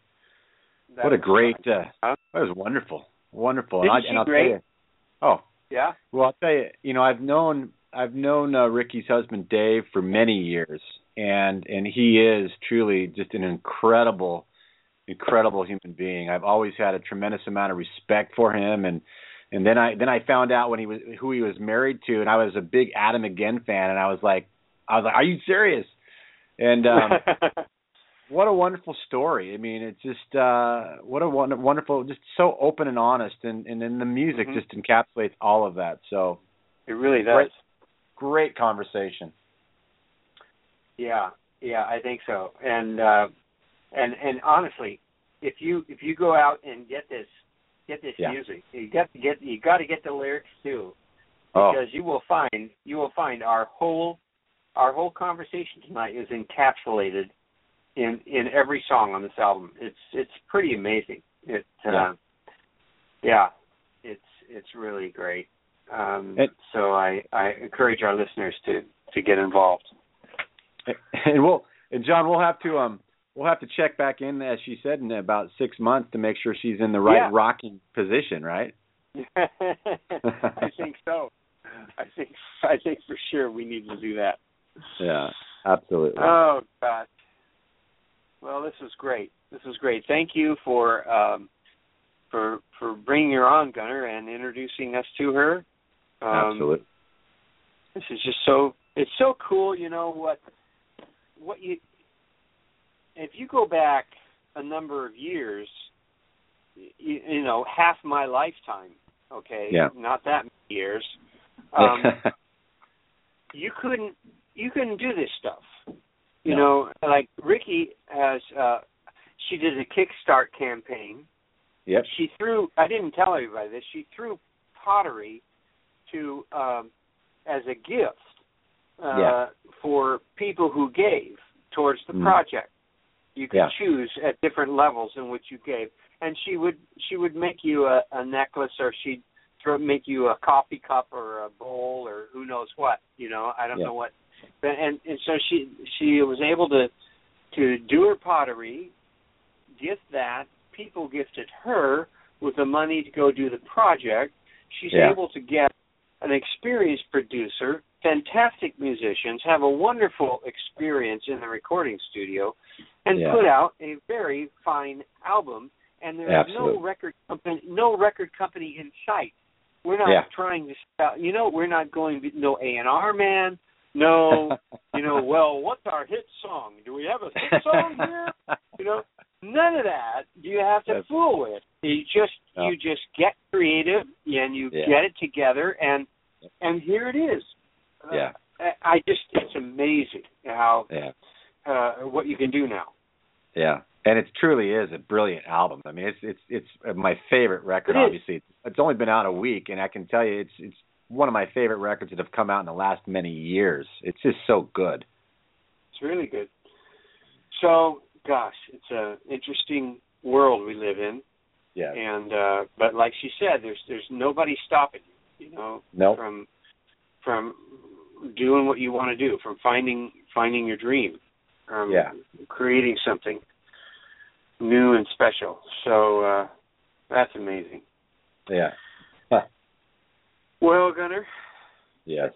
That what a great. Uh, Huh? that was wonderful, wonderful. Isn't and I, she and I'll great? tell you. Oh, Yeah. Well, I'll tell you, you know, I've known I've known uh, Riki's husband Dave for many years, and and he is truly just an incredible, incredible human being. I've always had a tremendous amount of respect for him, and and then I then I found out when he was who he was married to, and I was a big Adam Again fan, and I was like, I was like, are you serious? And um, what a wonderful story. I mean, it's just uh what a wonderful, just so open and honest, and and then the music Mhm. just encapsulates all of that. So it really does. Great. great conversation. Yeah, yeah, I think so. And uh and and honestly, if you if you go out and get this get this Yeah. music, you got to get you got to get the lyrics too, Oh, because you will find you will find our whole our whole conversation tonight is encapsulated in in every song on this album. It's it's pretty amazing. It uh, Yeah. yeah, it's it's really great. Um, And- so I I encourage our listeners to to get involved. and we'll and John, we'll have to um we'll have to check back in as she said in about six months to make sure she's in the right Yeah. rocking position, right? I think so. I think I think for sure we need to do that. Yeah, absolutely. Oh God. Well, this is great. This is great. Thank you for um, for for bringing her on, Gunner, and introducing us to her. Um, absolutely. This is just so it's so cool. You know what what you if you go back a number of years, you, you know half my lifetime. Okay, Yeah. not that many years. Um, you couldn't you couldn't do this stuff. You No. know, like Riki has uh she did a Kickstart campaign. yep. She threw I didn't tell everybody this, she threw pottery to um as a gift uh Yeah. for people who gave towards the Mm. project. You could Yeah. choose at different levels in which you gave. And she would she would make you a, a necklace or she'd throw make you a coffee cup or a bowl or who knows what, you know, I don't Yeah. know what but and and so she she was able to to do her pottery, gift that. People gifted her with the money to go do the project. She's Yeah. able to get an experienced producer, fantastic musicians, have a wonderful experience in the recording studio, and Yeah. put out a very fine album. And there is Absolutely. no record company, no record company in sight. We're not Yeah. trying to, sell, you know, we're not going to no A and R man, no you know, well, what's our hit song? Do we have a hit song here? You know, none of that do you have to That's- fool with. You just No. you just get creative and you Yeah. get it together and and here it is. Uh, Yeah. I, just it's amazing how Yeah. uh what you can do now. Yeah, and it truly is a brilliant album. I mean, it's it's it's my favorite record. It is. obviously, it's, it's only been out a week, and I can tell you, it's it's one of my favorite records that have come out in the last many years. It's just so good. It's really good. So, gosh, it's a interesting world we live in. Yeah. and uh but like she said there's there's nobody stopping you you know Nope. from from doing what you want to do from finding finding your dream um Yeah. creating something new and special so uh that's amazing Yeah. well gunner Yes.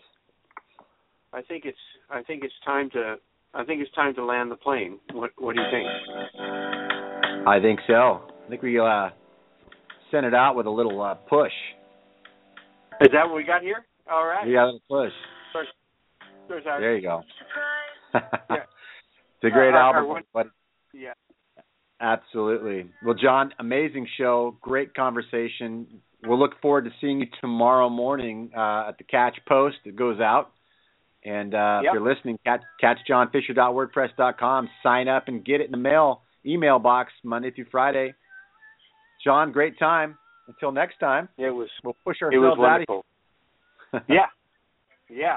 i think it's i think it's time to i think it's time to land the plane what what do you think I think so. I think we uh sent it out with a little uh push. is that what we got here all right We got a push. There's our- There you go. Yeah. It's a great Our- our- album, one- but yeah Absolutely. Well, John, amazing show, great conversation. We'll look forward to seeing you tomorrow morning uh, at the Catch Post. It goes out, And uh, Yep. if you're listening, catch, catchjohnfisher.wordpress.com. Sign up and get it in the mail email box Monday through Friday. John, great time. Until next time, It was we'll push it was ourselves out of here. yeah, yeah.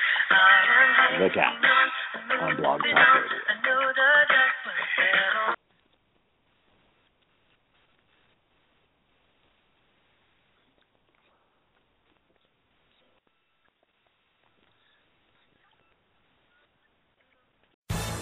Catch on Blog Talk Radio.